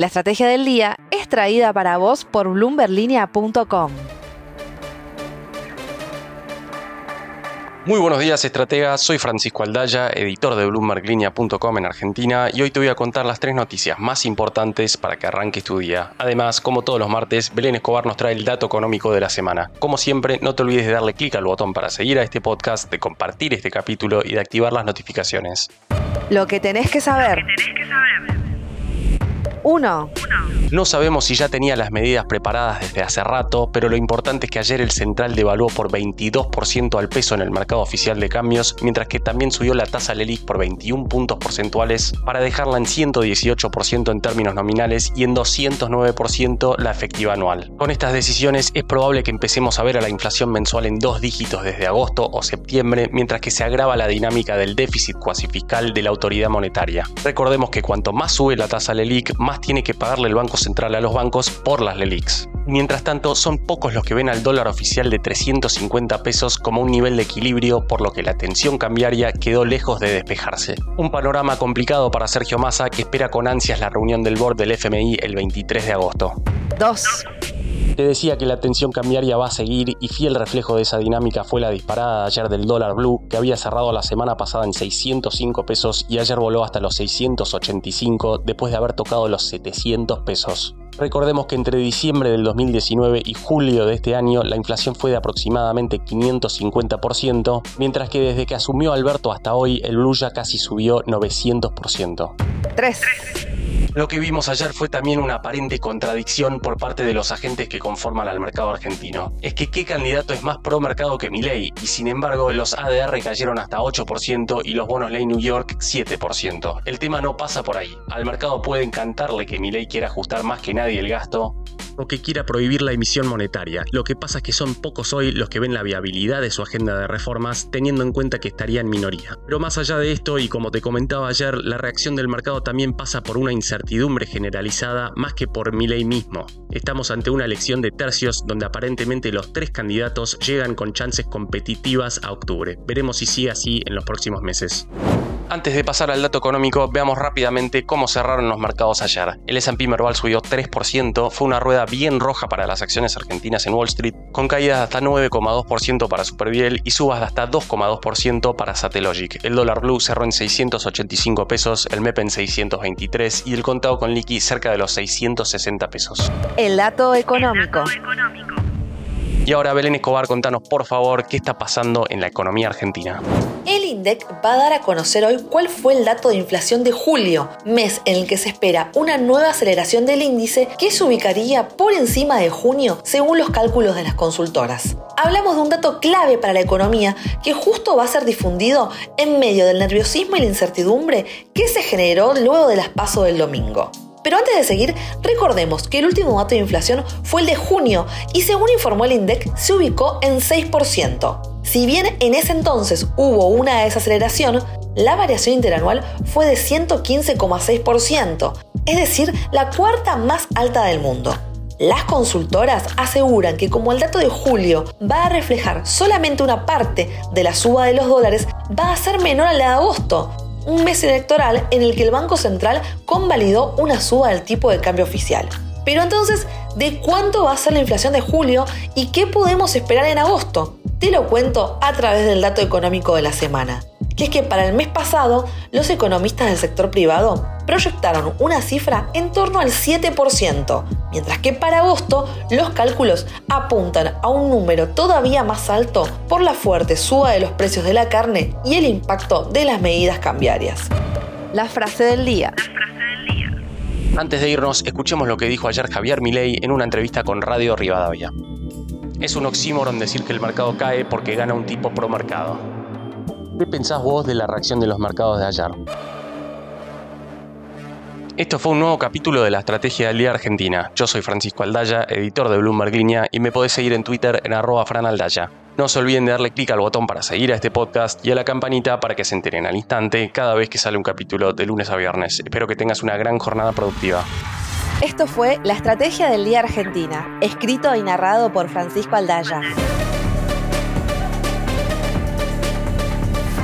La estrategia del día es traída para vos por bloomberlinia.com. Muy buenos días, estrategas. Soy Francisco Aldaya, editor de BloombergLinea.com en Argentina, y hoy te voy a contar las tres noticias más importantes para que arranques tu día. Además, como todos los martes, Belén Escobar nos trae el dato económico de la semana. Como siempre, no te olvides de darle clic al botón para seguir a este podcast, de compartir este capítulo y de activar las notificaciones. Lo que tenés que saber. 1. No sabemos si ya tenía las medidas preparadas desde hace rato, pero lo importante es que ayer el central devaluó por 22% al peso en el mercado oficial de cambios, mientras que también subió la tasa LELIC por 21 puntos porcentuales para dejarla en 118% en términos nominales y en 209% la efectiva anual. Con estas decisiones es probable que empecemos a ver a la inflación mensual en dos dígitos desde agosto o septiembre, mientras que se agrava la dinámica del déficit cuasi fiscal de la autoridad monetaria. Recordemos que cuanto más sube la tasa LELIC, más tiene que el Banco Central a los bancos por las LELICs. Mientras tanto, son pocos los que ven al dólar oficial de 350 pesos como un nivel de equilibrio, por lo que la tensión cambiaria quedó lejos de despejarse. Un panorama complicado para Sergio Massa, que espera con ansias la reunión del board del FMI el 23 de agosto. 2. Te decía que la tensión cambiaria va a seguir y fiel reflejo de esa dinámica fue la disparada ayer del dólar blue, que había cerrado la semana pasada en 605 pesos y ayer voló hasta los 685 después de haber tocado los 700 pesos. Recordemos que entre diciembre del 2019 y julio de este año la inflación fue de aproximadamente 550%, mientras que desde que asumió Alberto hasta hoy el blue ya casi subió 900%. 3. Lo que vimos ayer fue también una aparente contradicción por parte de los agentes que conforman al mercado argentino. Es que qué candidato es más pro mercado que Milei y sin embargo los ADR cayeron hasta 8% y los bonos ley New York 7%. El tema no pasa por ahí. Al mercado puede encantarle que Milei quiera ajustar más que nadie el gasto, o que quiera prohibir la emisión monetaria. Lo que pasa es que son pocos hoy los que ven la viabilidad de su agenda de reformas, teniendo en cuenta que estaría en minoría. Pero más allá de esto, y como te comentaba ayer, la reacción del mercado también pasa por una incertidumbre generalizada más que por mi ley mismo. Estamos ante una elección de tercios donde aparentemente los tres candidatos llegan con chances competitivas a octubre. Veremos si sigue así en los próximos meses. Antes de pasar al dato económico, veamos rápidamente cómo cerraron los mercados ayer. El S&P Merval subió 3%, fue una rueda bien roja para las acciones argentinas en Wall Street, con caídas de hasta 9,2% para Superviel y subas de hasta 2,2% para Satellogic. El dólar blue cerró en 685 pesos, el MEP en 623 y el contado con liqui cerca de los 660 pesos. El dato económico. Y ahora Belén Escobar, contanos por favor qué está pasando en la economía argentina. El INDEC va a dar a conocer hoy cuál fue el dato de inflación de julio, mes en el que se espera una nueva aceleración del índice que se ubicaría por encima de junio según los cálculos de las consultoras. Hablamos de un dato clave para la economía que justo va a ser difundido en medio del nerviosismo y la incertidumbre que se generó luego de las pasos del domingo. Pero antes de seguir, recordemos que el último dato de inflación fue el de junio y según informó el INDEC se ubicó en 6%. Si bien en ese entonces hubo una desaceleración, la variación interanual fue de 115,6%, es decir, la cuarta más alta del mundo. Las consultoras aseguran que como el dato de julio va a reflejar solamente una parte de la suba de los dólares, va a ser menor a la de agosto, un mes electoral en el que el Banco Central convalidó una suba del tipo de cambio oficial. Pero entonces, ¿de cuánto va a ser la inflación de julio y qué podemos esperar en agosto? Te lo cuento a través del dato económico de la semana que es que para el mes pasado los economistas del sector privado proyectaron una cifra en torno al 7%, mientras que para agosto los cálculos apuntan a un número todavía más alto por la fuerte suba de los precios de la carne y el impacto de las medidas cambiarias. La frase del día. Antes de irnos, escuchemos lo que dijo ayer Javier Milei en una entrevista con Radio Rivadavia. Es un oxímoron decir que el mercado cae porque gana un tipo pro mercado. ¿Qué pensás vos de la reacción de los mercados de ayer? Esto fue un nuevo capítulo de la Estrategia del Día Argentina. Yo soy Francisco Aldaya, editor de Bloomberg Línea, y me podés seguir en Twitter en arroba franaldaya. No se olviden de darle clic al botón para seguir a este podcast y a la campanita para que se enteren al instante cada vez que sale un capítulo de lunes a viernes. Espero que tengas una gran jornada productiva. Esto fue La Estrategia del Día Argentina, escrito y narrado por Francisco Aldaya.